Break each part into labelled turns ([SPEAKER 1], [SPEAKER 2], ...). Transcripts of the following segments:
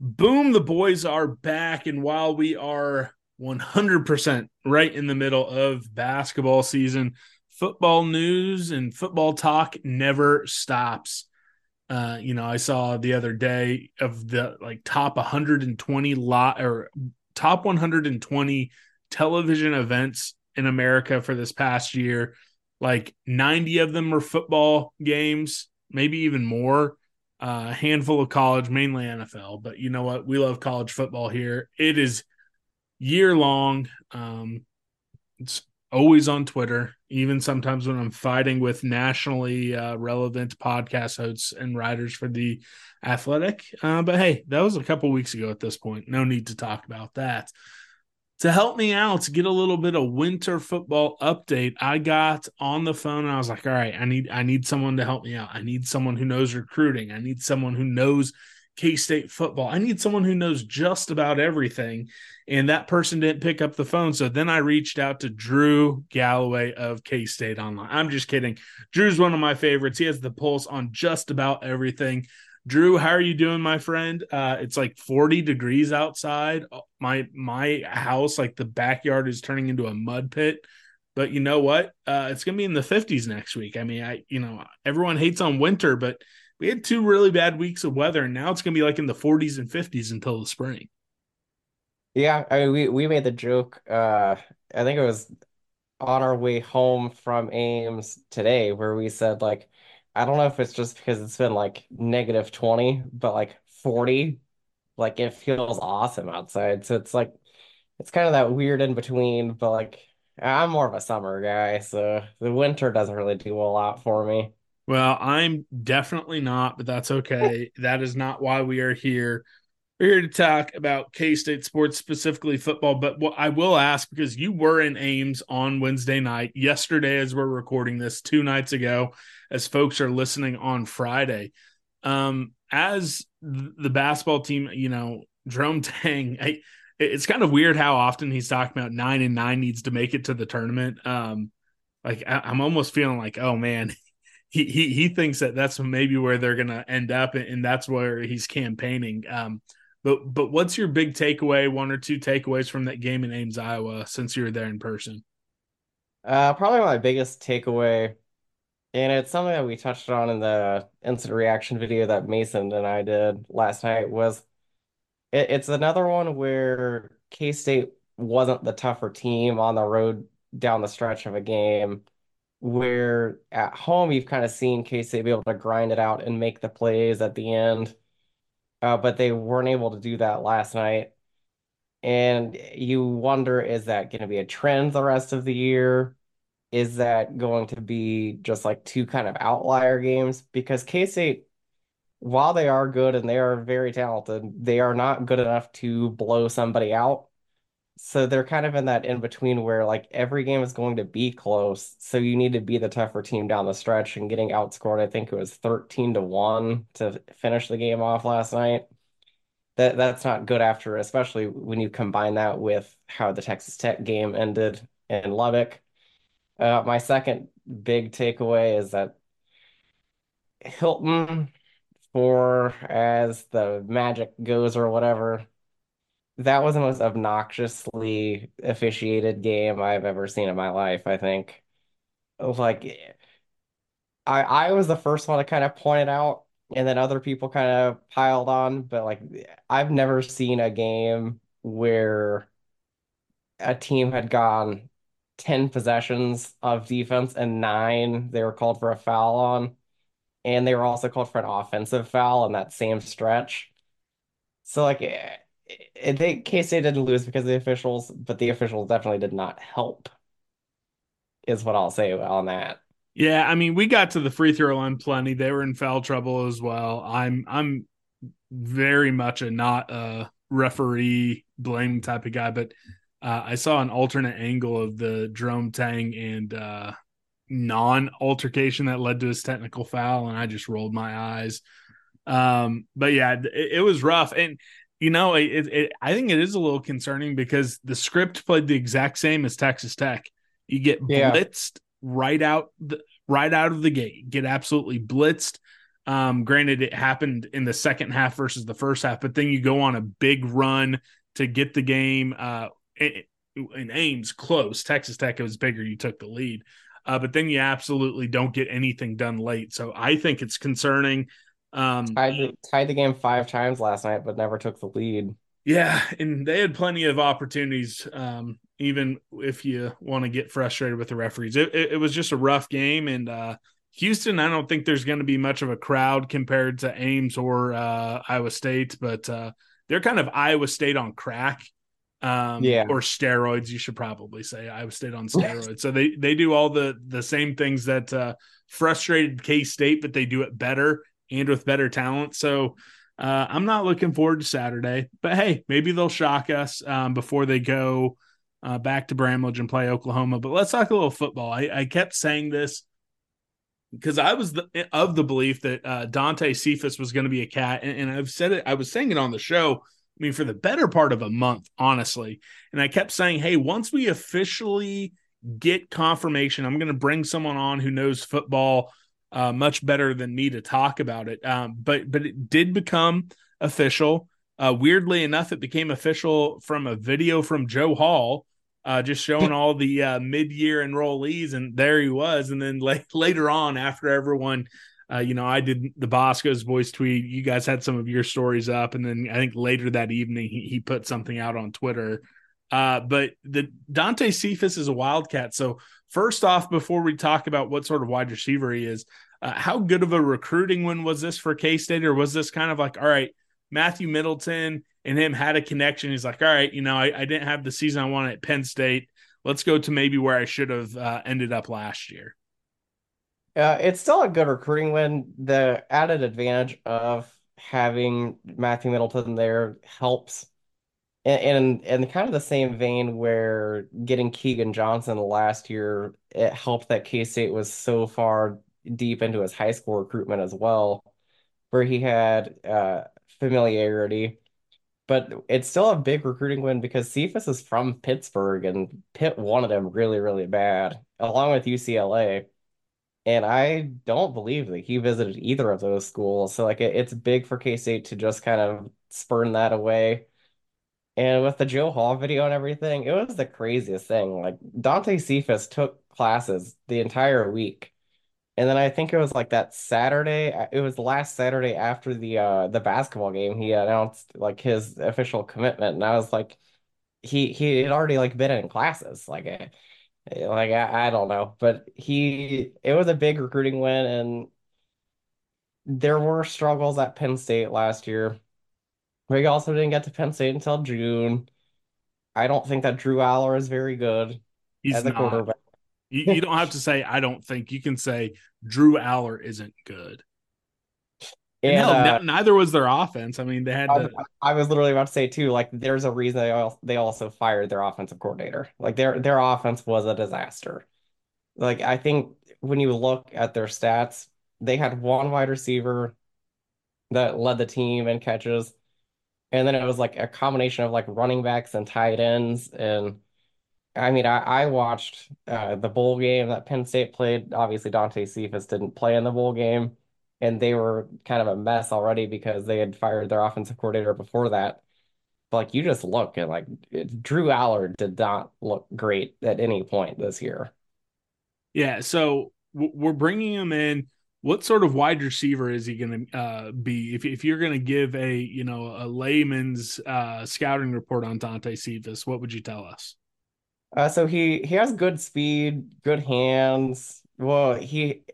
[SPEAKER 1] Boom, the boys are back. And while we are 100% right in the middle of basketball season, football news and football talk never stops. Uh, you know, I saw the other day of the like top 120 lot or top 120 television events in America for this past year. Like 90 of them were football games, maybe even more a handful of college, mainly NFL. But you know what? We love college football here. It is year long. Um, it's always on Twitter, even sometimes when I'm fighting with nationally uh, relevant podcast hosts and writers for the Athletic. Uh, but hey, that was a couple weeks ago at this point. No need to talk about that to help me out to get a little bit of winter football update i got on the phone and i was like all right i need i need someone to help me out. I need someone who knows recruiting. I need someone who knows k-state football. I need someone who knows just about everything. And that person didn't pick up the phone. So then i reached out to drew galloway of k-state online. I'm just kidding. Drew's one of my favorites. He has the pulse on just about everything Drew, how are you doing, my friend? Uh, it's like 40 degrees outside. Uh, my my house, like the backyard, is turning into a mud pit. But you know what? Uh, it's gonna be in the 50s next week. I mean, I you know everyone hates on winter, but we had two really bad weeks of weather, and now it's gonna be like in the 40s and 50s until the spring.
[SPEAKER 2] Yeah, I mean, we we made the joke. Uh, I think it was on our way home from Ames today, where we said like I don't know if it's just because it's been like negative 20, but like 40, like it feels awesome outside. So it's like it's kind of that weird in between, but like I'm more of a summer guy, so the winter doesn't really do a lot for me.
[SPEAKER 1] Well, I'm definitely not, but that's okay. that is not why we are here. We're here to talk about K State sports, specifically football. But what I will ask because you were in Ames on Wednesday night, yesterday, as we're recording this, two nights ago as folks are listening on Friday. Um, as the basketball team, you know, Jerome Tang, I, it's kind of weird how often he's talking about nine and nine needs to make it to the tournament. Um, like I, am almost feeling like, oh man, he he he thinks that that's maybe where they're gonna end up, and that's where he's campaigning. Um, but but what's your big takeaway? One or two takeaways from that game in Ames, Iowa, since you were there in person?
[SPEAKER 2] Uh, probably my biggest takeaway and it's something that we touched on in the instant reaction video that Mason and I did last night was it, it's another one where K-State wasn't the tougher team on the road down the stretch of a game. where at home you've kind of seen K-State be able to grind it out and make the plays at the end. Uh, but they weren't able to do that last night. And you wonder, is that going to be a trend the rest of the year? Is that going to be just like two kind of outlier games? Because K-State, while they are good and they are very talented, they are not good enough to blow somebody out. So they're kind of in that in between where like every game is going to be close. So you need to be the tougher team down the stretch and getting outscored. I think it was 13 to 1 to finish the game off last night. That that's not good after, especially when you combine that with how the Texas Tech game ended in Lubbock. Uh, my second big takeaway is that Hilton, for as the magic goes or whatever, that was the most obnoxiously officiated game I've ever seen in my life, I think. Like I I was the first one to kind of point it out and then other people kind of piled on, but like I've never seen a game where a team had gone 10 possessions of defense and nine they were called for a foul on, and they were also called for an offensive foul in that same stretch. So like they K-State didn't lose because of the officials, but the officials definitely did not help, is what I'll say on that.
[SPEAKER 1] Yeah, I mean, we got to the free throw line plenty. They were in foul trouble as well. I'm I'm very much a not a referee blaming type of guy, but uh, I saw an alternate angle of the Jerome Tang and uh, non altercation that led to his technical foul, and I just rolled my eyes. Um, but yeah, it, it was rough, and you know, it, it, I think it is a little concerning because the script played the exact same as Texas Tech. You get
[SPEAKER 2] Yeah.
[SPEAKER 1] blitzed right out the right out of the gate. Get absolutely blitzed. Um, granted, it happened in the second half versus the first half, but then you go on a big run to get the game. Uh, in, in Ames, close. Texas Tech it was bigger. You took the lead, uh, but then you absolutely don't get anything done late. So I think it's concerning. Um,
[SPEAKER 2] Tied the, tied the game five times last night, but never took the lead.
[SPEAKER 1] Yeah, and they had plenty of opportunities. Um, even if you want to get frustrated with the referees, it, it, it was just a rough game. And uh, Houston, I don't think there's going to be much of a crowd compared to Ames or uh, Iowa State, but uh, they're kind of Iowa State on crack, um,
[SPEAKER 2] Yeah.
[SPEAKER 1] or steroids. You should probably say Iowa State on steroids. so they they do all the the same things that uh, frustrated K State, but they do it better and with better talent. So. Uh, I'm not looking forward to Saturday, but hey, maybe they'll shock us um, before they go uh, back to Bramlage and play Oklahoma. But let's talk a little football. I, I kept saying this because I was the, of the belief that uh, Dante Cephas was going to be a cat, and, and I've said it. I was saying it on the show. I mean, for the better part of a month, honestly, and I kept saying, "Hey, once we officially get confirmation, I'm going to bring someone on who knows football." Uh, much better than me to talk about it. Um, but but it did become official. Uh, weirdly enough, it became official from a video from Joe Hall, uh, just showing all the uh, mid-year enrollees, and there he was. And then la- later on, after everyone, uh, you know, I did the Bosco's voice tweet. You guys had some of your stories up, and then I think later that evening he, he put something out on Twitter. Uh, but the Dante Cephas is a wildcat. So first off, before we talk about what sort of wide receiver he is, uh, how good of a recruiting win was this for K State, or was this kind of like, all right, Matthew Middleton and him had a connection? He's like, all right, you know, I, I didn't have the season I wanted at Penn State. Let's go to maybe where I should have uh, ended up last year.
[SPEAKER 2] Uh, it's still a good recruiting win. The added advantage of having Matthew Middleton there helps. And in kind of the same vein where getting Keagan Johnson last year, it helped that K-State was so far deep into his high school recruitment as well, where he had uh, familiarity. But it's still a big recruiting win because Cephas is from Pittsburgh and Pitt wanted him really, really bad, along with UCLA. And I don't believe that he visited either of those schools. So like it, it's big for K-State to just kind of spurn that away. And with the Joe Hall video and everything, it was the craziest thing. Like Dante Cephas took classes the entire week. And then I think it was like that Saturday, it was last Saturday after the uh the basketball game, he announced like his official commitment. And I was like, he he had already like been in classes. Like eh, Like I, I don't know, but he it was a big recruiting win, and there were struggles at Penn State last year. We also didn't get to Penn State until June. I don't think that Drew Allar is very good
[SPEAKER 1] He's
[SPEAKER 2] as a
[SPEAKER 1] not.
[SPEAKER 2] quarterback.
[SPEAKER 1] You, you don't have to say I don't think. You can say Drew Allar isn't good. And,
[SPEAKER 2] And
[SPEAKER 1] hell,
[SPEAKER 2] uh,
[SPEAKER 1] neither was their offense. I mean, they had
[SPEAKER 2] I,
[SPEAKER 1] to.
[SPEAKER 2] I was literally about to say too, like there's a reason they all, they also fired their offensive coordinator. Like their their offense was a disaster. Like I think when you look at their stats, they had one wide receiver that led the team in catches, and then it was like a combination of like running backs and tight ends. And I mean, I, I watched uh, the bowl game that Penn State played. Obviously, Dante Cephas didn't play in the bowl game, and they were kind of a mess already because they had fired their offensive coordinator before that. But like you just look and like it, Drew Allar did not look great at any point this year.
[SPEAKER 1] Yeah, so we're bringing him in. What sort of wide receiver is he going to uh, be? If if you're going to give a you know a layman's uh, scouting report on Dante Cephas, what would you tell us?
[SPEAKER 2] Uh, so he he has good speed, good hands. Well, he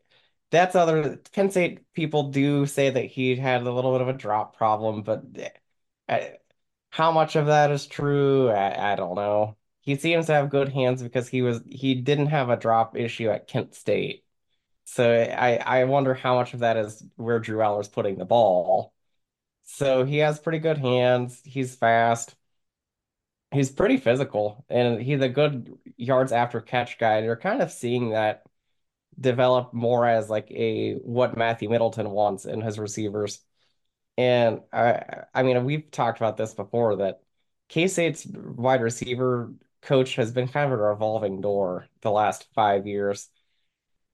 [SPEAKER 2] that's other Penn State people do say that he had a little bit of a drop problem, but uh, how much of that is true? I, I don't know. He seems to have good hands because he was he didn't have a drop issue at Kent State. So I I wonder how much of that is where Drew Allar's putting the ball. So he has pretty good hands. He's fast. He's pretty physical, and he's a good yards after catch guy. And you're kind of seeing that develop more as like a what Matthew Middleton wants in his receivers. And I I mean we've talked about this before that K-State's wide receiver coach has been kind of a revolving door the last five years.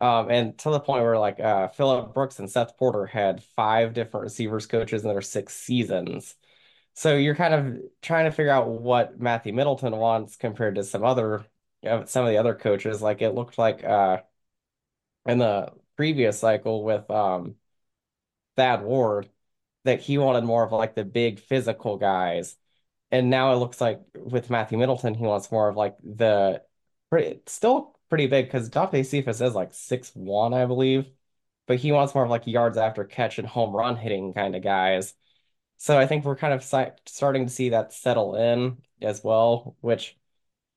[SPEAKER 2] Um, and to the point where like uh, Phillip Brooks and Seth Porter had five different receivers coaches in their six seasons. So you're kind of trying to figure out what Matthew Middleton wants compared to some other uh, some of the other coaches. Like it looked like uh in the previous cycle with um Thad Ward that he wanted more of like the big physical guys. And now it looks like with Matthew Middleton, he wants more of like the still pretty big because Dante Cephas is like six one, I believe. But he wants more of like yards after catch and home run hitting kind of guys. So I think we're kind of si starting to see that settle in as well, which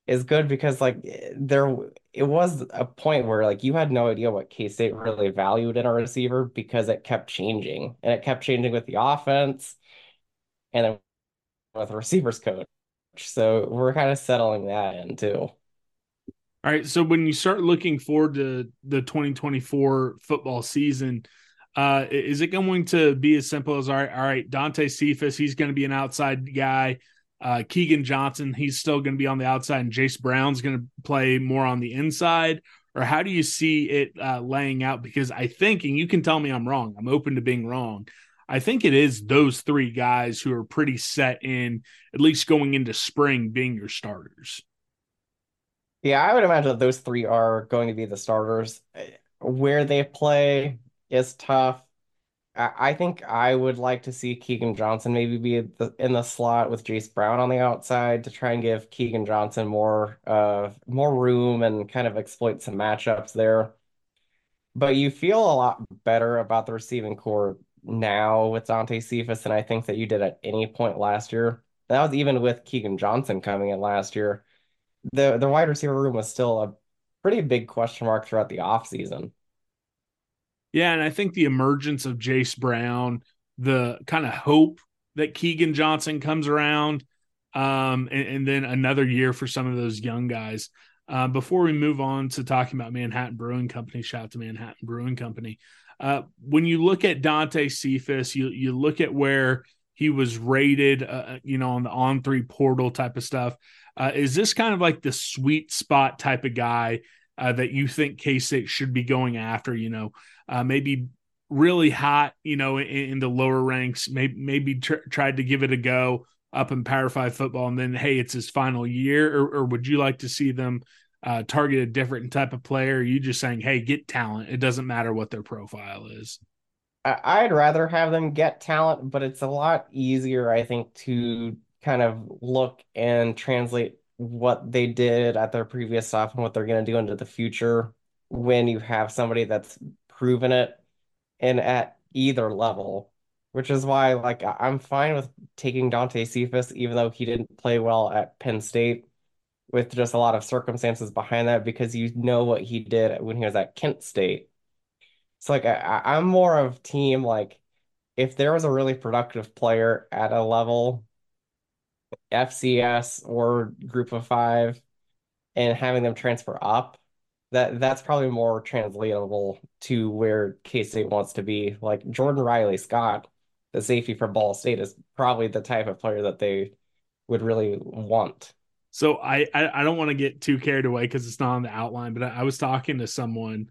[SPEAKER 2] is good because like eh, there it was a point where like you had no idea what K-State really valued in a receiver because it kept changing and it kept changing with the offense and then with the receivers coach. So we're kind of settling that in too.
[SPEAKER 1] All right, so when you start looking forward to the 2024 football season, uh, is it going to be as simple as all right, all right, Dante Cephas, he's going to be an outside guy. Uh, Keagan Johnson, he's still going to be on the outside, and Jayce Brown's going to play more on the inside. Or how do you see it uh, laying out? Because I think, and you can tell me I'm wrong. I'm open to being wrong. I think it is those three guys who are pretty set in, at least going into spring, being your starters.
[SPEAKER 2] Yeah, I would imagine that those three are going to be the starters. Where they play is tough. I, think I would like to see Keagan Johnson maybe be in the slot with Jayce Brown on the outside to try and give Keagan Johnson more uh more room and kind of exploit some matchups there. But you feel a lot better about the receiving core now with Dante Cephas than I think that you did at any point last year. That was even with Keagan Johnson coming in last year. The the wide receiver room was still a pretty big question mark throughout the offseason.
[SPEAKER 1] Yeah, and I think the emergence of Jayce Brown, the kind of hope that Keagan Johnson comes around, um, and, and then another year for some of those young guys. Uh, before we move on to talking about Manhattan Brewing Company, shout out to Manhattan Brewing Company. Uh, when you look at Dante Cephas, you you look at where he was rated, uh, you know, on the on three portal type of stuff. Uh, is this kind of like the sweet spot type of guy uh, that you think K State should be going after? You know, uh, maybe really hot, you know, in, in the lower ranks, maybe maybe tr- tried to give it a go up in Power Five football, and then hey, it's his final year, or, or would you like to see them uh, target a different type of player? Are you just saying, hey, get talent. It doesn't matter what their profile is.
[SPEAKER 2] I'd rather have them get talent, but it's a lot easier, I think, to kind of look and translate what they did at their previous stuff and what they're going to do into the future when you have somebody that's proven it and at either level, which is why like I'm fine with taking Dante Cephas even though he didn't play well at Penn State with just a lot of circumstances behind that because you know what he did when he was at Kent State. So like I, I'm more of team like if there was a really productive player at a level FCS or group of five and having them transfer up, that that's probably more translatable to where K-State wants to be. Like Jordan Riley Scott, the safety from Ball State, is probably the type of player that they would really want.
[SPEAKER 1] So I I, I don't want to get too carried away because it's not on the outline, but I, I was talking to someone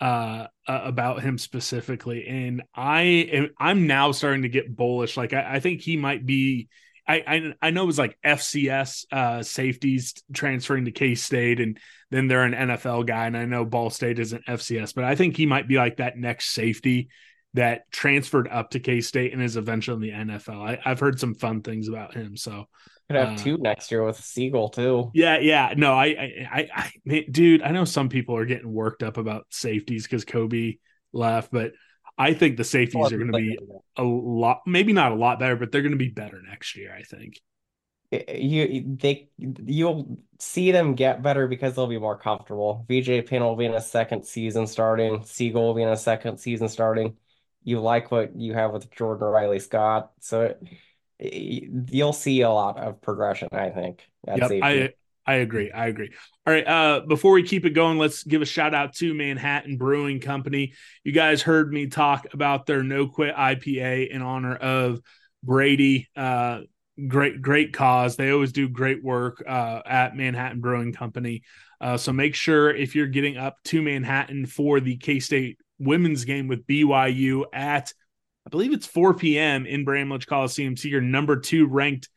[SPEAKER 1] uh, about him specifically, and I am I'm now starting to get bullish. Like I, I think he might be. I, I, I know it was like FCS uh, safeties transferring to K State, and then they're an NFL guy. And I know Ball State isn't FCS, but I think he might be like that next safety that transferred up to K State and is eventually in the NFL. I, have heard some fun things about him. So
[SPEAKER 2] could have uh, two next year with Sigle too.
[SPEAKER 1] Yeah, yeah. No, I, I, I, I, dude, I know some people are getting worked up about safeties because Kobe left, but I think the safeties are going to be a lot, maybe not a lot better, but they're going to be better next year. I think.
[SPEAKER 2] You they you'll see them get better because they'll be more comfortable. VJ Payne will be in a second season starting. Sigle will be in a second season starting. You like what you have with Jordan Riley Scott, so. It, you'll see a lot of progression, I think.
[SPEAKER 1] Yep, I I agree. I agree. All right. Uh, before we keep it going, let's give a shout out to Manhattan Brewing Company. You guys heard me talk about their no quit IPA in honor of Brady. Uh, great, great cause. They always do great work uh, at Manhattan Brewing Company. Uh, so make sure if you're getting up to Manhattan for the K State women's game with BYU at I believe it's 4 p.m. in Bramlage Coliseum. See your number two ranked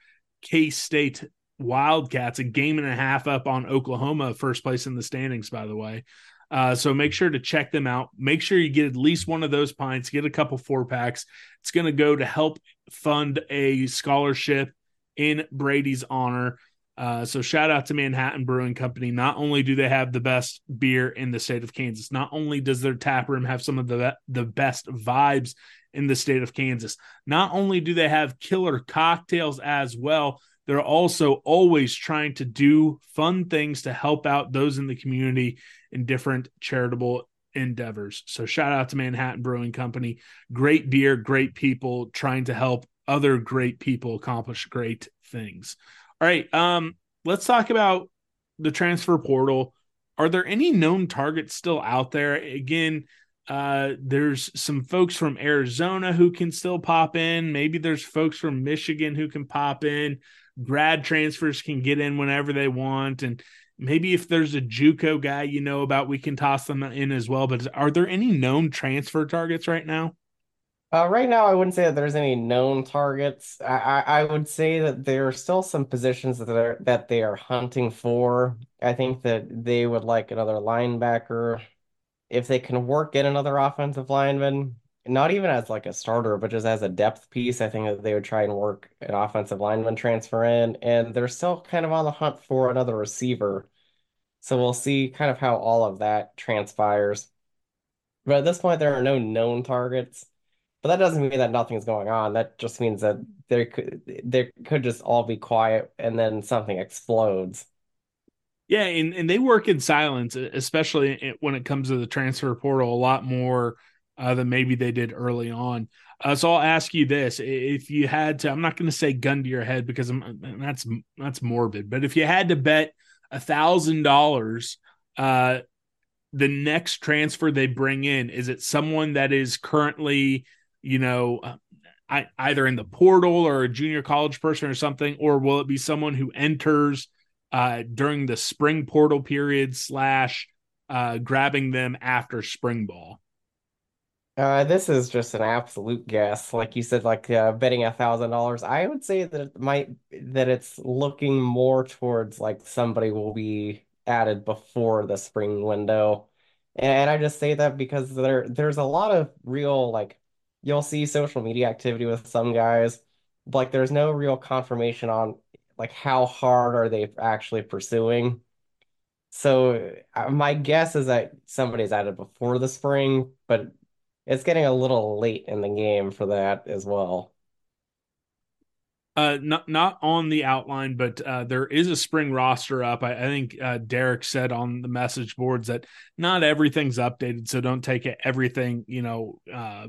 [SPEAKER 1] K State Wildcats, a game and a half up on Oklahoma, first place in the standings, by the way. Uh, so make sure to check them out. Make sure you get at least one of those pints, get a couple four packs. It's going to go to help fund a scholarship in Brady's honor. Uh, so shout out to Manhattan Brewing Company. Not only do they have the best beer in the state of Kansas, not only does their tap room have some of the the best vibes in the state of Kansas. Not only do they have killer cocktails as well, they're also always trying to do fun things to help out those in the community in different charitable endeavors. So shout out to Manhattan Brewing Company. Great beer, great people trying to help other great people accomplish great things. All right, um let's talk about the transfer portal. Are there any known targets still out there? Again, uh, there's some folks from Arizona who can still pop in. Maybe there's folks from Michigan who can pop in. Grad transfers can get in whenever they want. And maybe if there's a JUCO guy you know about, we can toss them in as well. But are there any known transfer targets right now?
[SPEAKER 2] Uh, right now, I wouldn't say that there's any known targets. I, I, I would say that there are still some positions that they're that they are hunting for. I think that they would like another linebacker if they can work in another offensive lineman, not even as like a starter, but just as a depth piece, I think that they would try and work an offensive lineman transfer in. And they're still kind of on the hunt for another receiver. So we'll see kind of how all of that transpires. But at this point, there are no known targets. But that doesn't mean that nothing's going on. That just means that there could there could just all be quiet and then something explodes.
[SPEAKER 1] Yeah, and, and they work in silence, especially when it comes to the transfer portal, a lot more uh, than maybe they did early on. Uh, so I'll ask you this: if you had to, I'm not going to say gun to your head because I'm, that's that's morbid, but if you had to bet a thousand dollars, uh, the next transfer they bring in is it someone that is currently, you know, I, either in the portal or a junior college person or something, or will it be someone who enters? uh, during the spring portal period slash uh, grabbing them after spring ball?
[SPEAKER 2] Uh, this is just an absolute guess. Like you said, like uh, betting a thousand dollars. I would say that it might that it's looking more towards like somebody will be added before the spring window. And I just say that because there there's a lot of real like you'll see social media activity with some guys, like there's no real confirmation on like how hard are they actually pursuing? So uh, my guess is that somebody's added before the spring, but it's getting a little late in the game for that as well.
[SPEAKER 1] Uh, not not on the outline, but uh, there is a spring roster up. I, I think uh, Derek said on the message boards that not everything's updated, so don't take it everything you know uh,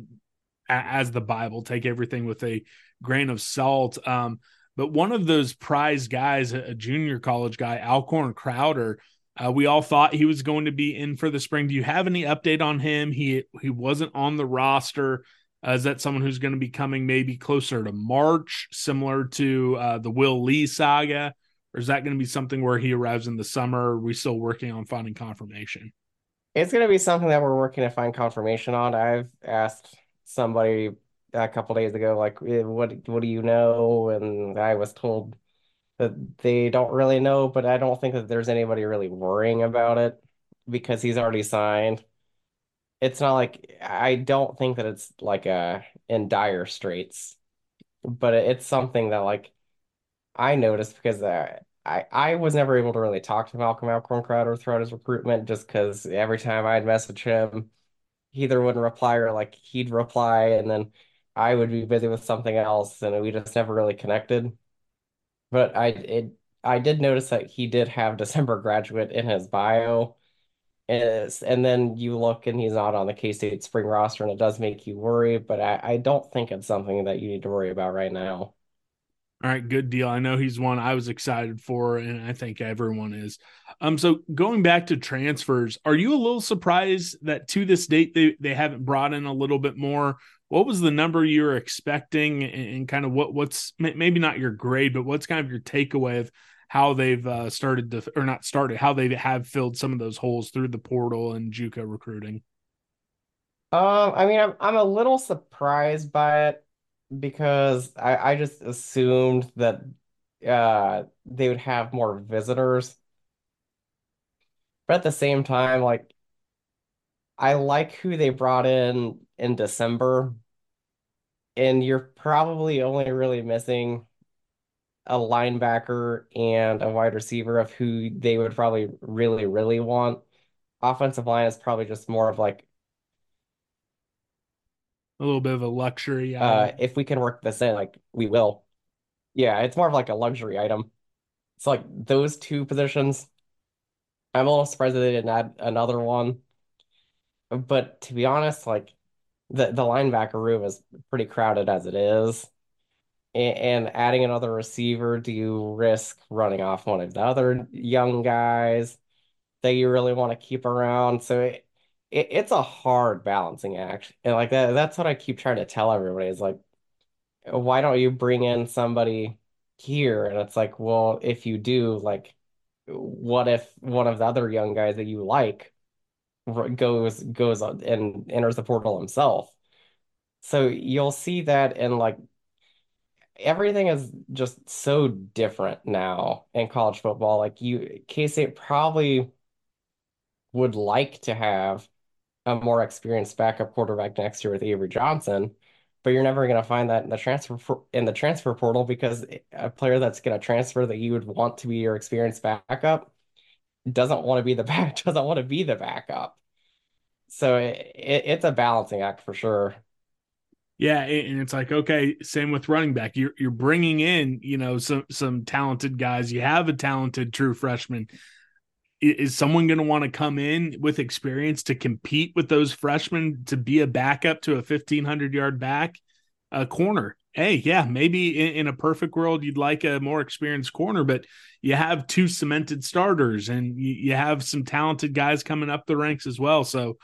[SPEAKER 1] as the Bible. Take everything with a grain of salt. Um, but one of those prize guys, a junior college guy, Alcorn Crowder, uh, we all thought he was going to be in for the spring. Do you have any update on him? He he wasn't on the roster. Uh, is that someone who's going to be coming maybe closer to March, similar to uh, the Will Lee saga? Or is that going to be something where he arrives in the summer? Are we still working on finding confirmation?
[SPEAKER 2] It's going to be something that we're working to find confirmation on. I've asked somebody a couple days ago, like, eh, what what do you know? And I was told that they don't really know, but I don't think that there's anybody really worrying about it because he's already signed it's not like I don't think that it's like a in dire straits, but it's something that like I noticed because uh, I I was never able to really talk to Malcolm Alcorn Crowder throughout his recruitment just because every time I'd message him, either wouldn't reply or like he'd reply and then I would be busy with something else and we just never really connected. But I it I did notice that he did have December graduate in his bio is, and then you look and he's not on the K-State spring roster, and it does make you worry, but I, I don't think it's something that you need to worry about right now.
[SPEAKER 1] All right, good deal. I know he's one I was excited for, and I think everyone is. Um, so going back to transfers, are you a little surprised that to this date they they haven't brought in a little bit more? What was the number you were expecting, and, and kind of what what's maybe not your grade, but what's kind of your takeaway of how they've uh, started to, or not started, how they have filled some of those holes through the portal and JUCO recruiting.
[SPEAKER 2] Um, I mean, I'm I'm a little surprised by it because I I just assumed that uh they would have more visitors. But at the same time, like I like who they brought in in December, and you're probably only really missing a linebacker and a wide receiver of who they would probably really, really want. Offensive line is probably just more of like
[SPEAKER 1] a little bit of a luxury.
[SPEAKER 2] Uh, if we can work this in, like we will. Yeah, it's more of like a luxury item. It's like those two positions. I'm a little surprised that they didn't add another one. But to be honest, like the the linebacker room is pretty crowded as it is and adding another receiver, do you risk running off one of the other young guys that you really want to keep around? So it, it, it's a hard balancing act. And like that, that's what I keep trying to tell everybody is like, why don't you bring in somebody here? And it's like, well, if you do, like, what if one of the other young guys that you like goes goes and enters the portal himself? So you'll see that and like everything is just so different now in college football. Like you, K-State probably would like to have a more experienced backup quarterback next year with Avery Johnson, but you're never going to find that in the transfer in the transfer portal because a player that's going to transfer that you would want to be your experienced backup doesn't want to be the back doesn't want to be the backup. So it, it, it's a balancing act for sure.
[SPEAKER 1] Yeah, and it's like okay, same with running back. You're you're bringing in you know some some talented guys. You have a talented true freshman. Is someone going to want to come in with experience to compete with those freshmen to be a backup to a fifteen hundred yard back a corner? Hey, yeah, maybe in, in a perfect world you'd like a more experienced corner, but you have two cemented starters and you, you have some talented guys coming up the ranks as well. So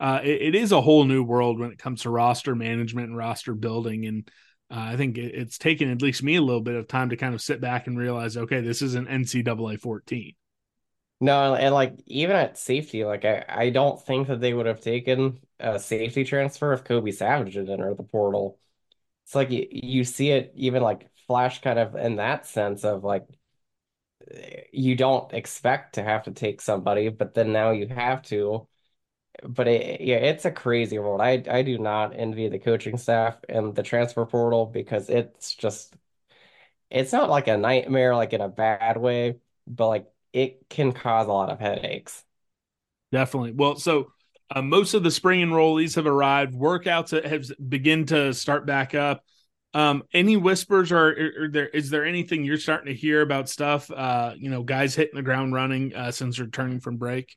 [SPEAKER 1] uh, it, it is a whole new world when it comes to roster management and roster building. And uh, I think it, it's taken at least me a little bit of time to kind of sit back and realize, okay, this is an NCAA 14.
[SPEAKER 2] No, and like even at safety, like I, I don't think that they would have taken a safety transfer if Kobe Savage didn't enter the portal. It's like you, you see it even like flash kind of in that sense of like eh, you don't expect to have to take somebody, but then now you have to but it, yeah, it's a crazy world. I I do not envy the coaching staff and the transfer portal because it's just it's not like a nightmare, like in a bad way, but like it can cause a lot of headaches.
[SPEAKER 1] Definitely. Well, so uh, most of the spring enrollees have arrived. Workouts have begin to start back up. Um, any whispers or, or, there is there anything you're starting to hear about stuff? Uh, you know, guys hitting the ground running uh, since returning from break.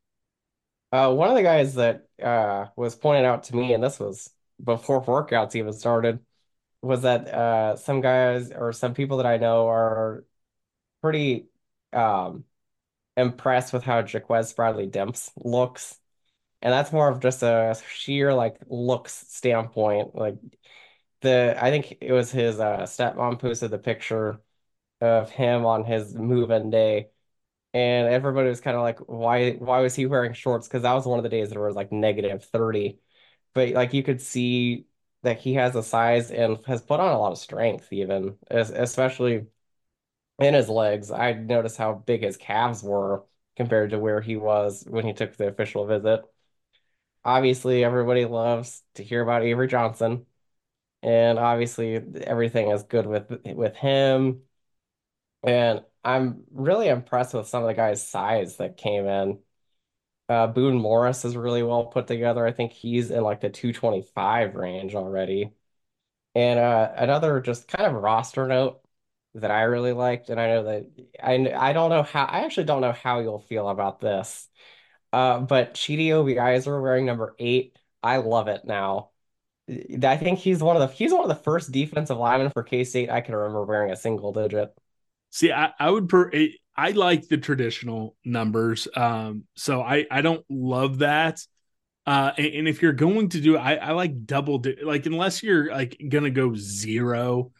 [SPEAKER 2] Uh, one of the guys that uh was pointed out to me, and this was before workouts even started, was that uh some guys or some people that I know are pretty um impressed with how Jaquez Bradley Demps looks. And that's more of just a sheer like looks standpoint. Like the I think it was his uh stepmom posted the picture of him on his move-in day. And everybody was kind of like, why why was he wearing shorts? Because that was one of the days that it was like negative 30. But like you could see that he has a size and has put on a lot of strength even, especially in his legs. I noticed how big his calves were compared to where he was when he took the official visit. Obviously, everybody loves to hear about Avery Johnson, and obviously everything is good with with him. And I'm really impressed with some of the guys' size that came in. Uh, Boone Morris is really well put together. I think he's in like the 225 range already. And uh, another just kind of roster note that I really liked, and I know that I I don't know how I actually don't know how you'll feel about this. Uh, but Chidi Obiaizer wearing number eight, I love it now. I think he's one of the he's one of the first defensive linemen for K-State I can remember wearing a single digit.
[SPEAKER 1] See, I, I would per I like the traditional numbers. Um, so I I don't love that. Uh, and, and if you're going to do, I I like double di- like unless you're like gonna go zero.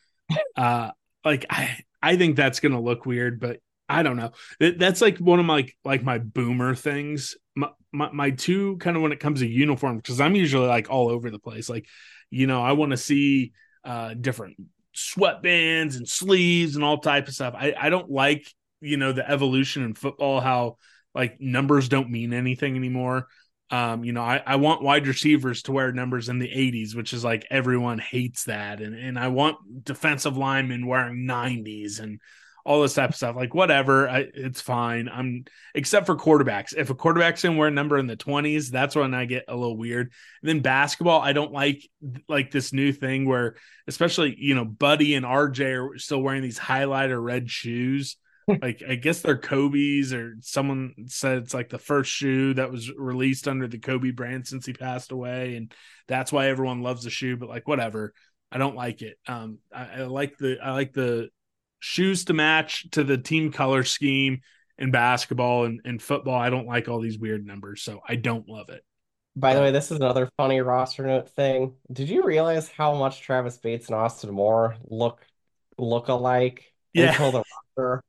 [SPEAKER 1] Uh, like I I think that's gonna look weird, but I don't know. that's like one of my like, my boomer things. My, my, my two kind of when it comes to uniform because I'm usually like all over the place. Like, you know, I want to see uh different sweatbands and sleeves and all type of stuff. I I don't like you know the evolution in football how like numbers don't mean anything anymore. Um, you know, I, I want wide receivers to wear numbers in the 80s, which is like everyone hates that. And and I want defensive linemen wearing 90s and all this type of stuff. Like whatever, I, it's fine. I'm except for quarterbacks. If a quarterback's in wear a number in the 20s, that's when I get a little weird. And then basketball, I don't like like this new thing where especially, you know, Buddy and RJ are still wearing these highlighter red shoes like I guess they're Kobe's or someone said it's like the first shoe that was released under the Kobe brand since he passed away, and that's why everyone loves the shoe. But like whatever, I don't like it. Um, I, I like the I like the shoes to match to the team color scheme in basketball and, and football. I don't like all these weird numbers, so I don't love it.
[SPEAKER 2] By the way, this is another funny roster note thing. Did you realize how much Travis Bates and Austin Moore look look alike
[SPEAKER 1] yeah. until the roster?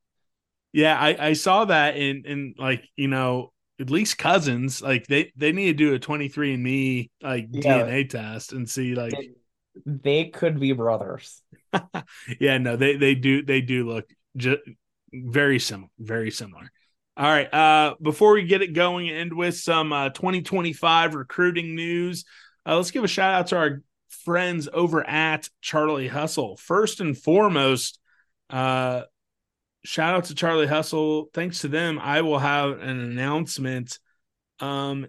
[SPEAKER 1] Yeah, I, I saw that in in like you know at least cousins like they they need to do a 23 and me like yeah. DNA test and see like
[SPEAKER 2] they, they could be brothers.
[SPEAKER 1] yeah, no, they they do they do look just very similar, very similar. All right, uh before we get it going and with some uh 2025 recruiting news, uh, let's give a shout out to our friends over at Charlie Hustle. First and foremost, uh shout out to Charlie Hustle. Thanks to them, I will have an announcement um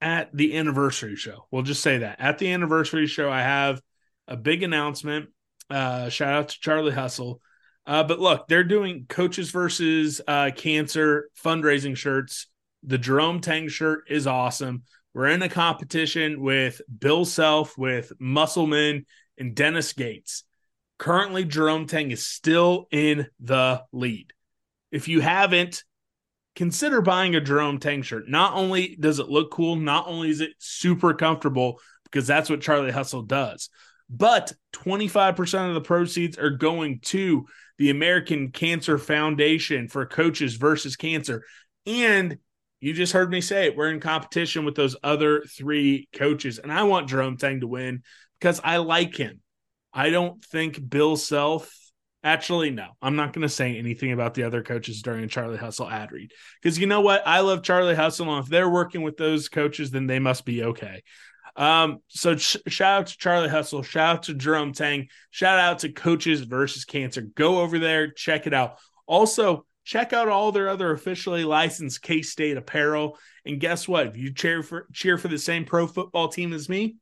[SPEAKER 1] at the anniversary show. We'll just say that. At the anniversary show, I have a big announcement. Uh shout out to Charlie Hustle. Uh, but look, they're doing coaches versus uh, cancer fundraising shirts. The Jerome Tang shirt is awesome. We're in a competition with Bill Self, with Musselman, and Dennis Gates. Currently, Jerome Tang is still in the lead. If you haven't, consider buying a Jerome Tang shirt. Not only does it look cool, not only is it super comfortable, because that's what Charlie Hustle does, but 25% of the proceeds are going to the American Cancer Foundation for Coaches versus Cancer. And you just heard me say it. We're in competition with those other three coaches. And I want Jerome Tang to win because I like him. I don't think Bill Self. Actually, no, I'm not going to say anything about the other coaches during Charlie Hustle ad read because you know what? I love Charlie Hustle, and if they're working with those coaches, then they must be okay. Um, so sh- shout out to Charlie Hustle, shout out to Jerome Tang, shout out to Coaches versus Cancer. Go over there, check it out. Also, check out all their other officially licensed K State apparel. And guess what? If you cheer for cheer for the same pro football team as me,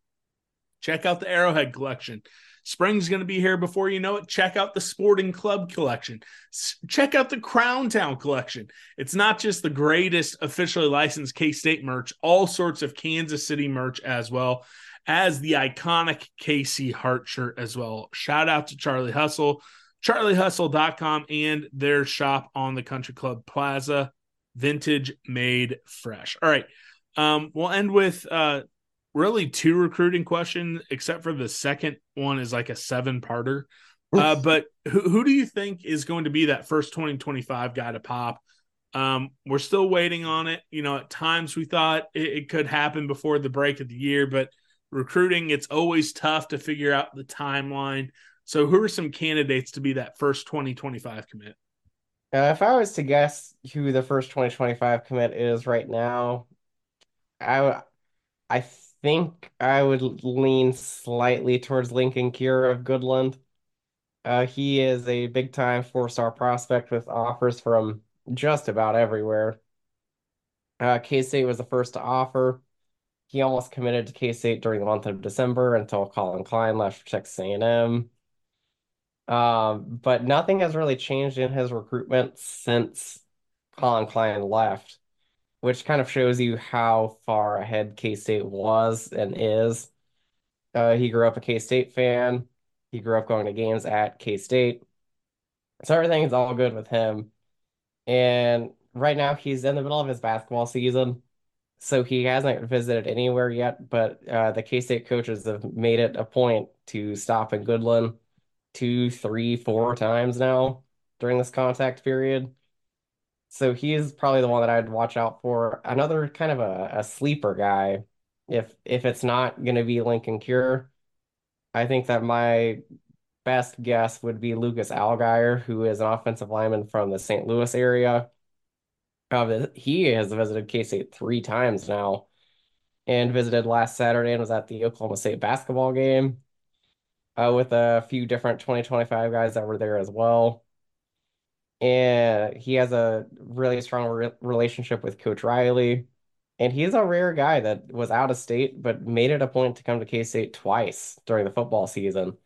[SPEAKER 1] check out the Arrowhead collection. Spring's going to be here before you know it. Check out the Sporting Club collection. S- check out the Crown Town collection. It's not just the greatest officially licensed K State merch, all sorts of Kansas City merch as well as the iconic KC Heart shirt as well. Shout out to Charlie Hustle, charliehustle.com, and their shop on the Country Club Plaza. Vintage made fresh. All right. Um, we'll end with uh, really two recruiting questions, except for the second one is like a seven parter. Uh, but who, who do you think is going to be that first 2025 guy to pop? Um, we're still waiting on it. You know, at times we thought it, it, could happen before the break of the year, but recruiting, it's always tough to figure out the timeline. So, who are some candidates to be that first 2025 commit?
[SPEAKER 2] Uh, if I was to guess who the first 2025 commit is right now, I I think I would lean slightly towards Linkon Cure of Goodland. Uh, he is a big time four star prospect with offers from just about everywhere. Uh, K State was the first to offer. He almost committed to K State during the month of December until Collin Klein left for Texas A&M. Um, but nothing has really changed in his recruitment since Collin Klein left which kind of shows you how far ahead K-State was and is. Uh, he grew up a K-State fan. He grew up going to games at K-State. So everything is all good with him. And right now he's in the middle of his basketball season. So he hasn't visited anywhere yet, but uh, the K-State coaches have made it a point to stop in Goodland two, three, four times now during this contact period. So he's probably the one that I'd watch out for. Another kind of a, a sleeper guy. If if it's not going to be Linkon Cure, I think that my best guess would be Lucas Allgaier, who is an offensive lineman from the St. Louis area. Uh, he has visited K-State three times now and visited last Saturday and was at the Oklahoma State basketball game uh, with a few different 2025 guys that were there as well and he has a really strong re relationship with Coach Riley. And he's a rare guy that was out of state, but made it a point to come to K State twice during the football season.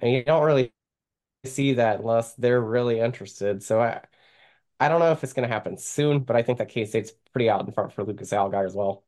[SPEAKER 2] And you don't really see that unless they're really interested. So I, I don't know if it's going to happen soon, but I think that K State's pretty out in front for Lucas Allgaier as well.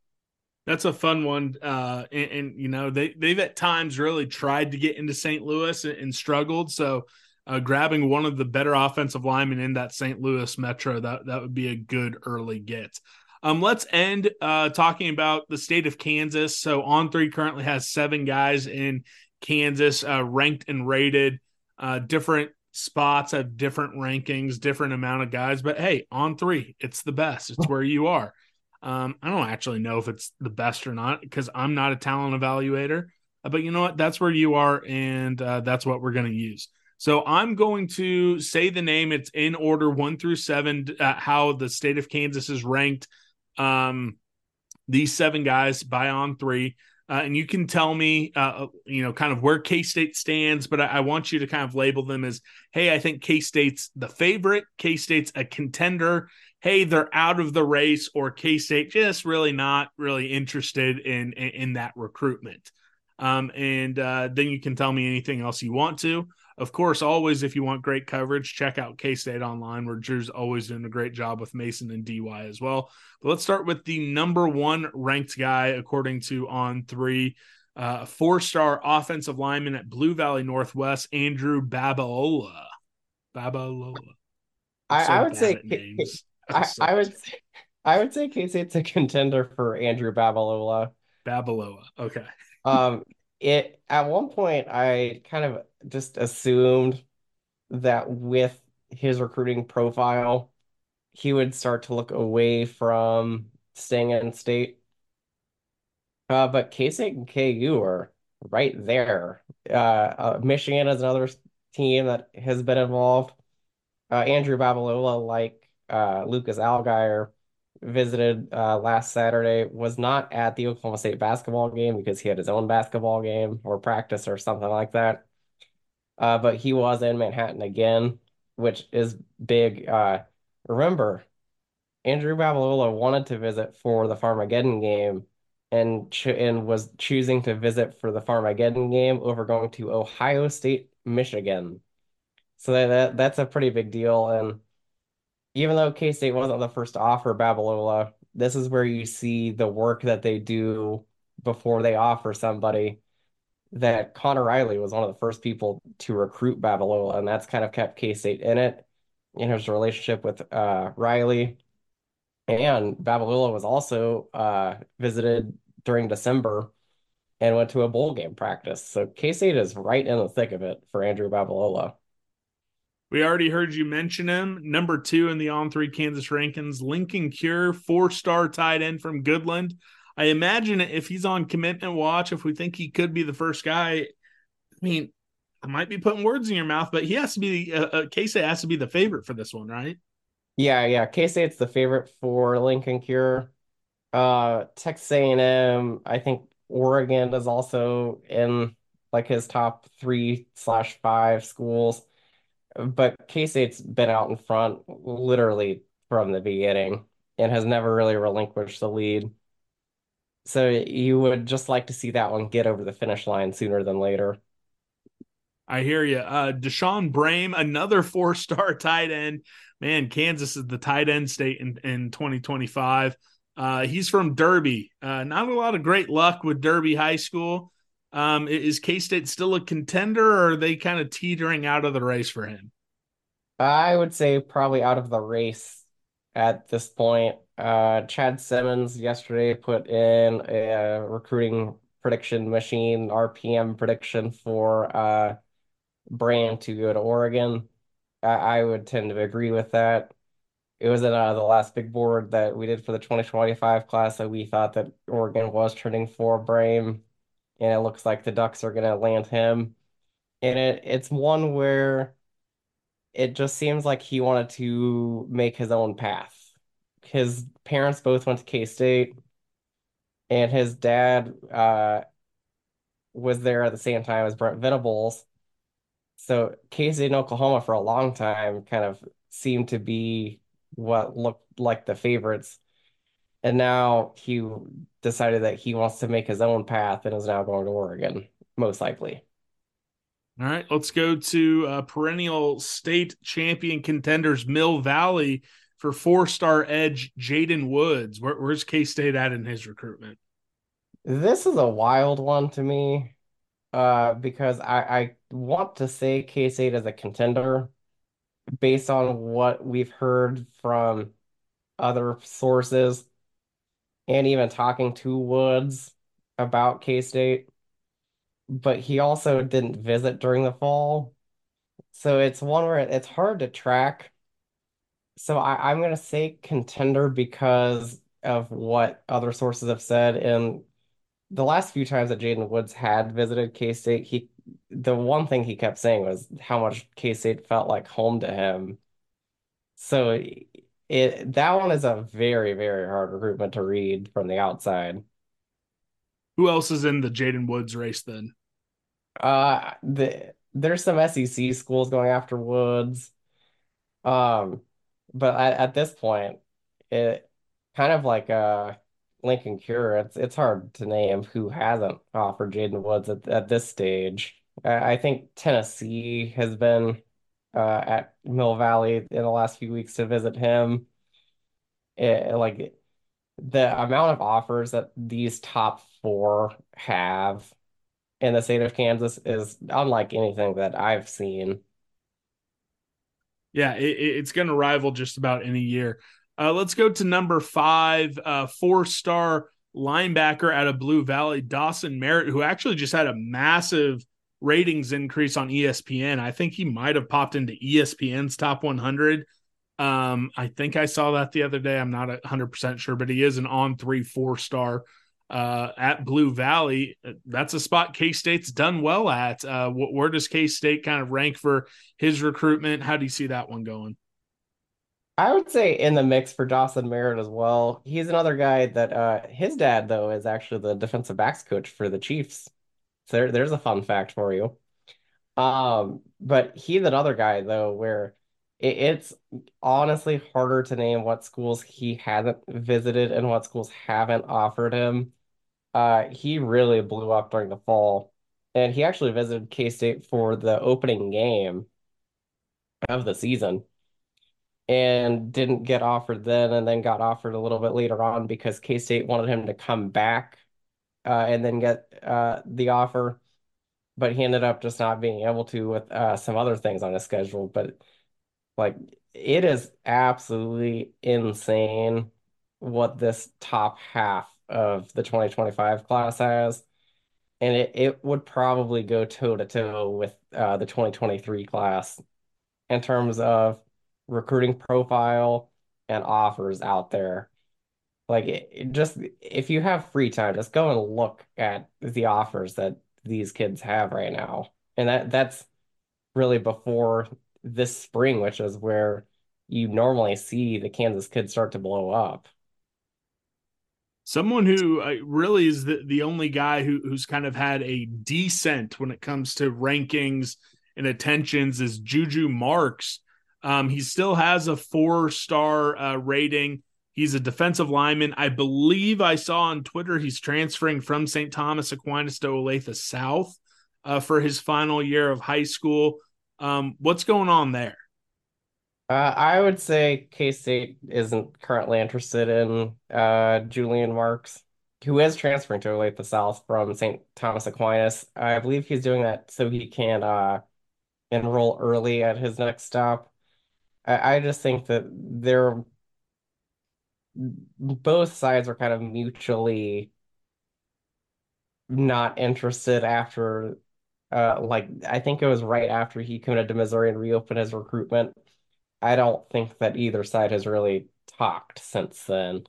[SPEAKER 1] That's a fun one, uh, and, and, you know they they've at times really tried to get into St. Louis and, and struggled. So uh, grabbing one of the better offensive linemen in that St. Louis Metro, that that would be a good early get. Um, let's end uh, talking about the state of Kansas. So On Three currently has seven guys in Kansas uh, ranked and rated. Uh, different spots have different rankings, different amount of guys. But hey, On Three, it's the best. It's where you are. Um, I don't actually know if it's the best or not because I'm not a talent evaluator. But you know what? That's where you are, and uh, that's what we're going to use. So I'm going to say the name. It's in order one through seven, uh, how the state of Kansas is ranked. Um, these seven guys by on three. Uh, and you can tell me, uh, you know, kind of where K State stands, but I, I, want you to kind of label them as, hey, I think K State's the favorite, K State's a contender, hey, they're out of the race, or K State just really not really interested in in, in that recruitment. Um, and uh, then you can tell me anything else you want to. Of course, always if you want great coverage, check out K State Online, where Drew's always doing a great job with Mason and DY as well. But let's start with the number one ranked guy, according to On Three, uh, four star offensive lineman at Blue Valley Northwest, Andrew Babalola. Babalola.
[SPEAKER 2] I, so I, would say I, so I, would say I would say K State's a contender for Andrew Babalola.
[SPEAKER 1] Babalola. Okay.
[SPEAKER 2] um, it at one point I kind of just assumed that with his recruiting profile, he would start to look away from staying in state. Uh, but K-State and KU are right there. Uh, uh, Michigan is another team that has been involved. Uh, Andrew Babalola, like uh, Lucas Allgaier, visited uh, last Saturday, was not at the Oklahoma State basketball game because he had his own basketball game or practice or something like that. Uh, but he was in Manhattan again, which is big. Uh, remember, Andrew Babalola wanted to visit for the Farmageddon game and ch and was choosing to visit for the Farmageddon game over going to Ohio State, Michigan. So that, that that's a pretty big deal. And even though K-State wasn't the first to offer Babalola, this is where you see the work that they do before they offer somebody. That Conor Riley was one of the first people to recruit Babalola, and that's kind of kept K-State in it in his relationship with uh, Riley. And Babalola was also uh, visited during December and went to a bowl game practice. So K-State is right in the thick of it for Andrew Babalola.
[SPEAKER 1] We already heard you mention him. Number two in the on three Kansas rankings, Linkon Cure, four star tight end from Goodland. I imagine if he's on commitment watch, if we think he could be the first guy, I mean, I might be putting words in your mouth, but he has to be, uh, uh, K-State has to be the favorite for this one, right?
[SPEAKER 2] Yeah, yeah. K-State's the favorite for Linkon Cure. Uh, Texas A&M, I think Oregon is also in like his top three slash five schools. But K-State's been out in front literally from the beginning and has never really relinquished the lead. So you would just like to see that one get over the finish line sooner than later.
[SPEAKER 1] I hear you. Uh, Deshaun Brame, another four star tight end. Man, Kansas is the tight end state in, in 2025. Uh, he's from Derby. Uh, not a lot of great luck with Derby High School. Um, is K State still a contender, or are they kind of teetering out of the race for him?
[SPEAKER 2] I would say probably out of the race at this point. Uh, Chad Simmons yesterday put in a recruiting prediction machine RPM prediction for uh, Brame to go to Oregon. I, I would tend to agree with that it was in uh, the last big board that we did for the 2025 class that we thought that Oregon was turning for Brame, and it looks like the Ducks are going to land him. And it it's one where it just seems like he wanted to make his own path. His parents both went to K-State, and his dad uh, was there at the same time as Brent Venables. So K-State in Oklahoma for a long time kind of seemed to be what looked like the favorites. And now he decided that he wants to make his own path and is now going to Oregon, most likely.
[SPEAKER 1] All right, let's go to uh, perennial state champion contenders Mill Valley for four star edge Jaden Woods. Where, where's K State at in his recruitment?
[SPEAKER 2] This is a wild one to me uh, because I, I want to say K State as a contender, based on what we've heard from other sources and even talking to Woods about K-State. But he also didn't visit during the fall. So it's one where it's hard to track. So I, I'm going to say contender because of what other sources have said. And the last few times that Jaden Woods had visited K-State, he the one thing he kept saying was how much K-State felt like home to him. So it that one is a very, very hard recruitment to read from the outside.
[SPEAKER 1] Who else is in the Jaden Woods race then?
[SPEAKER 2] Uh the there's some SEC schools going after Woods. Um, but at, at this point, it kind of like uh Linkon Cure, it's it's hard to name who hasn't offered Jaden Woods at, at this stage. I, I think Tennessee has been uh, at Mill Valley in the last few weeks to visit him. It, like the amount of offers that these top four have in the state of Kansas is unlike anything that I've seen.
[SPEAKER 1] Yeah, it, it's going to rival just about any year. Uh, let's go to number five, uh, four star linebacker out of Blue Valley, Dawson Merritt, who actually just had a massive ratings increase on ESPN. I think he might have popped into ESPN's top 100. Um, I think I saw that the other day. I'm not 100% sure, but he is an on three, four star uh, at Blue Valley. That's a spot K State's done well at. Uh, where does K State kind of rank for his recruitment? How do you see that one going?
[SPEAKER 2] I would say in the mix for Dawson Merritt as well. He's another guy that uh his dad though is actually the defensive backs coach for the Chiefs. So there, there's a fun fact for you. Um, but he that other guy though where it, it's honestly harder to name what schools he hasn't visited and what schools haven't offered him. Uh, he really blew up during the fall, and he actually visited K-State for the opening game of the season and didn't get offered then, and then got offered a little bit later on because K-State wanted him to come back uh, and then get uh, the offer but he ended up just not being able to with uh, some other things on his schedule. But like, it is absolutely insane what this top half of the 2025 class has. And it, it would probably go toe to toe with uh, the 2023 class in terms of recruiting profile and offers out there. Like, just if you have free time, just go and look at the offers that these kids have right now. And that that's really before this spring, which is where you normally see the Kansas kids start to blow up.
[SPEAKER 1] Someone who uh, really is the, the only guy who, who's kind of had a descent when it comes to rankings and attentions is Juju Marks. Um, he still has a four star uh, rating. He's a defensive lineman. I believe I saw on Twitter he's transferring from St. Thomas Aquinas to Olathe South uh, for his final year of high school. Um, what's going on there?
[SPEAKER 2] Uh, I would say K-State isn't currently interested in uh, Julian Marks, who is transferring to Olathe South from St. Thomas Aquinas. I believe he's doing that so he can uh, enroll early at his next stop. I, I just think that they're both sides were kind of mutually not interested after uh like I think it was right after he committed to Missouri and reopened his recruitment. I don't think that either side has really talked since then.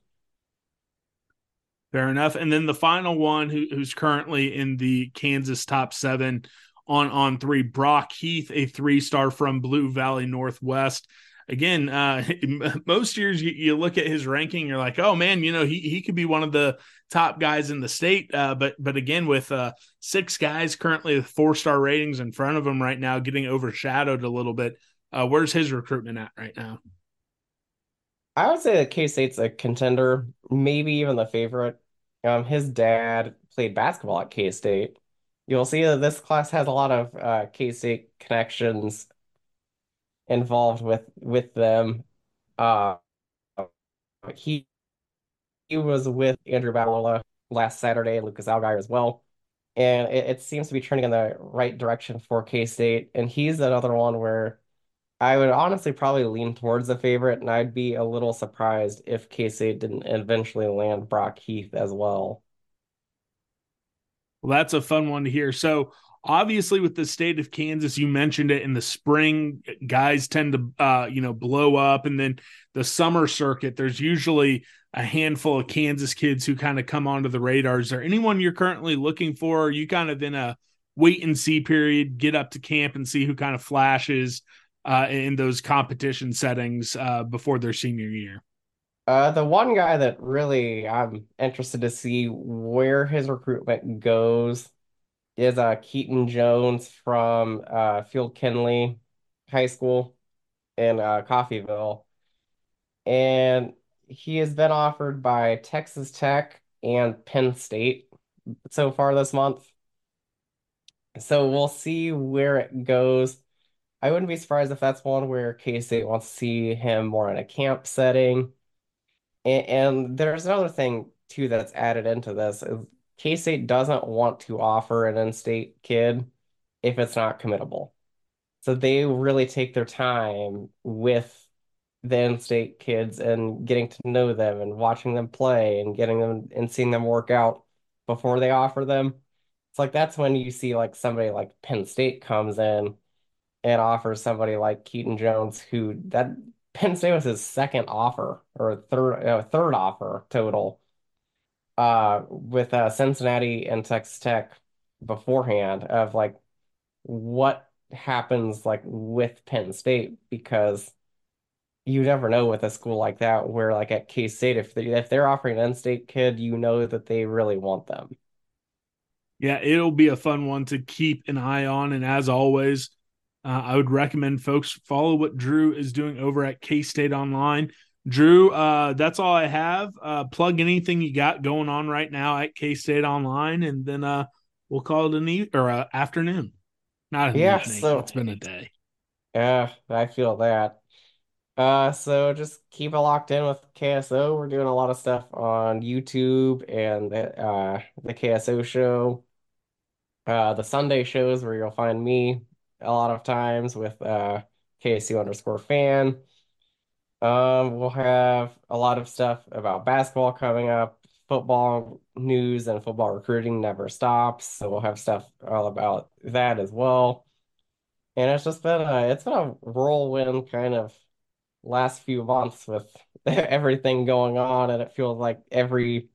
[SPEAKER 1] Fair enough. And then the final one who, who's currently in the Kansas top seven on on three, Brock Heath, a three star from Blue Valley Northwest again, uh, most years you, you, look at his ranking, you're like, oh man, you know, he he could be one of the top guys in the state. Uh, but but again, with uh, six guys currently with four star ratings in front of him right now, getting overshadowed a little bit. Uh, where's his recruitment at right now?
[SPEAKER 2] I would say that K State's a contender, maybe even the favorite. Um, his dad played basketball at K State. You'll see that this class has a lot of uh, K State connections involved with with them. Uh, he he was with Andrew Babalola last Saturday Lucas Allgaier as well. And it, it seems to be turning in the right direction for K-State. And he's another one where I would honestly probably lean towards the favorite, and I'd be a little surprised if K-State didn't eventually land Brock Heath as well.
[SPEAKER 1] Well, that's a fun one to hear. So obviously with the state of Kansas, you mentioned it in the spring, guys tend to uh, you know blow up, and then the summer circuit. There's usually a handful of Kansas kids who kind of come onto the radar. Is there anyone you're currently looking for? Are you kind of in a wait and see period, get up to camp and see who kind of flashes uh, in those competition settings uh, before their senior year?
[SPEAKER 2] Uh, the one guy that really I'm interested to see where his recruitment goes is uh Keaton Jones from uh Field Kindley High School in uh Coffeyville. And he has been offered by Texas Tech and Penn State so far this month. So we'll see where it goes. I wouldn't be surprised if that's one where K-State wants to see him more in a camp setting. And, and there's another thing too that's added into this is K-State doesn't want to offer an in-state kid if it's not committable. So they really take their time with the in-state kids and getting to know them and watching them play and getting them and seeing them work out before they offer them. It's like that's when you see like somebody like Penn State comes in and offers somebody like Keaton Jones, who that Penn State was his second offer or third uh, third offer total uh with uh Cincinnati and Texas Tech beforehand of like what happens like with Penn State because you never know with a school like that where like at K-State if they if they're offering an in-state kid, you know that they really want them.
[SPEAKER 1] Yeah, it'll be a fun one to keep an eye on. And as always, uh, I would recommend folks follow what Drew is doing over at K State Online. Drew, uh, that's all I have. Uh, plug anything you got going on right now at K State Online, and then uh, we'll call it an e- or uh, afternoon. Not an
[SPEAKER 2] Yeah,
[SPEAKER 1] evening.
[SPEAKER 2] so
[SPEAKER 1] It's been a day.
[SPEAKER 2] yeah, I feel that. Uh, so just keep it locked in with KSO. We're doing a lot of stuff on YouTube and the uh the KSO show. Uh, the Sunday shows where you'll find me a lot of times with uh KSU underscore fan. Um, we'll have a lot of stuff about basketball coming up. Football news and football recruiting never stops, so we'll have stuff all about that as well. And it's just been a it's been a whirlwind kind of last few months with everything going on, and it feels like every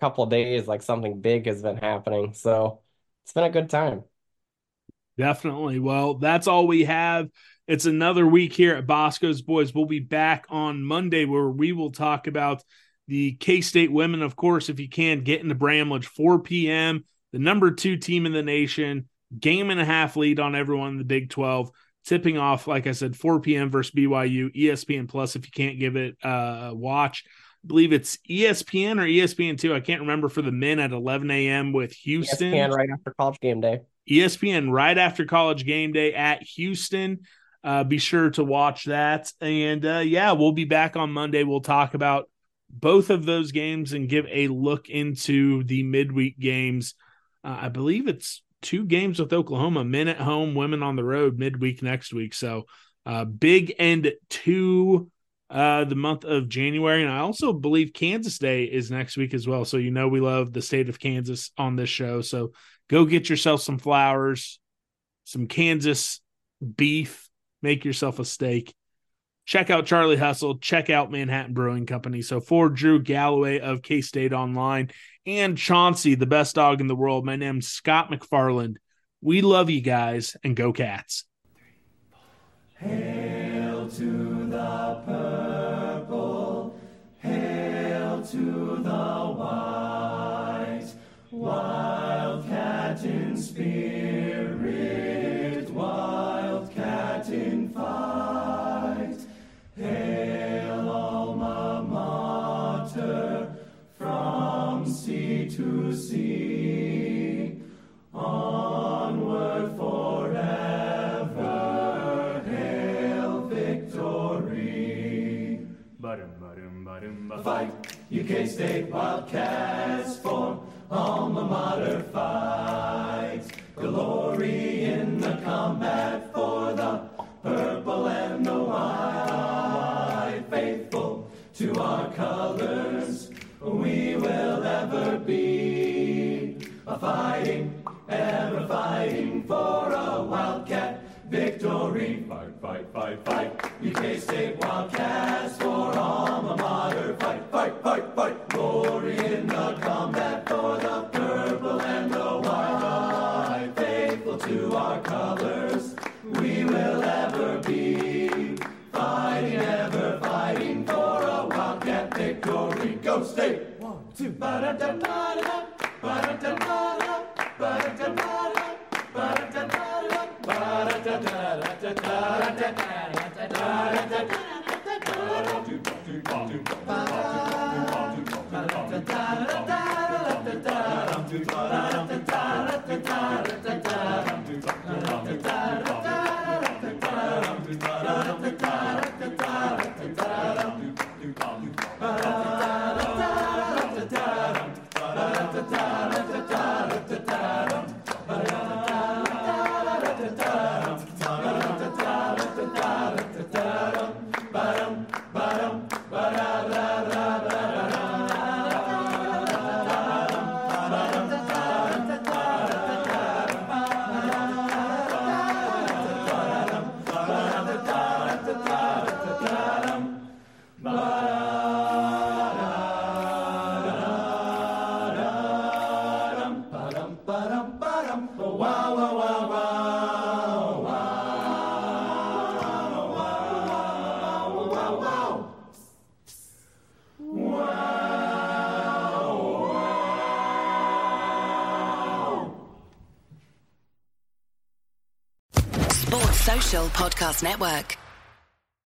[SPEAKER 2] couple days like something big has been happening. So it's been a good time.
[SPEAKER 1] Definitely. Well, that's all we have. It's another week here at Bosco's Boys. We'll be back on Monday where we will talk about the K State women. Of course, if you can, get into Bramlage, 4 p.m., the number two team in the nation, game and a half lead on everyone in the Big 12. Tipping off, like I said, 4 p.m. versus BYU, ESPN Plus. If you can't give it a watch, I believe it's ESPN or ESPN2. I can't remember for the men at 11 a.m. with Houston.
[SPEAKER 2] ESPN right after college game day.
[SPEAKER 1] ESPN right after college game day at Houston. Uh, be sure to watch that. And uh, yeah, we'll be back on Monday. We'll talk about both of those games and give a look into the midweek games. Uh, I believe it's two games with Oklahoma men at home, women on the road midweek next week. So uh, big end to uh, the month of January. And I also believe Kansas Day is next week as well. So, you know, we love the state of Kansas on this show. So, go get yourself some flowers, some Kansas beef, make yourself a steak. Check out Charlie Hustle, check out Manhattan Brewing Company. So for Drew Galloway of K State Online and Chauncey, the best dog in the world, my name's Scott McFarland. We love you guys and go cats.
[SPEAKER 3] Hail spirit, wildcat in fight. Hail alma mater, from sea to sea, onward forever, hail victory. Fight, UK State Wildcats for alma mater fight. Glory in the combat for the purple and the white. Faithful to our colors, we will ever be. A fighting, ever fighting for a wildcat victory. Fight, fight, fight, fight. UK State Wildcats for alma mater. Two, ba-da-da-da-da-da, ba-da-da-da-da,
[SPEAKER 4] Network.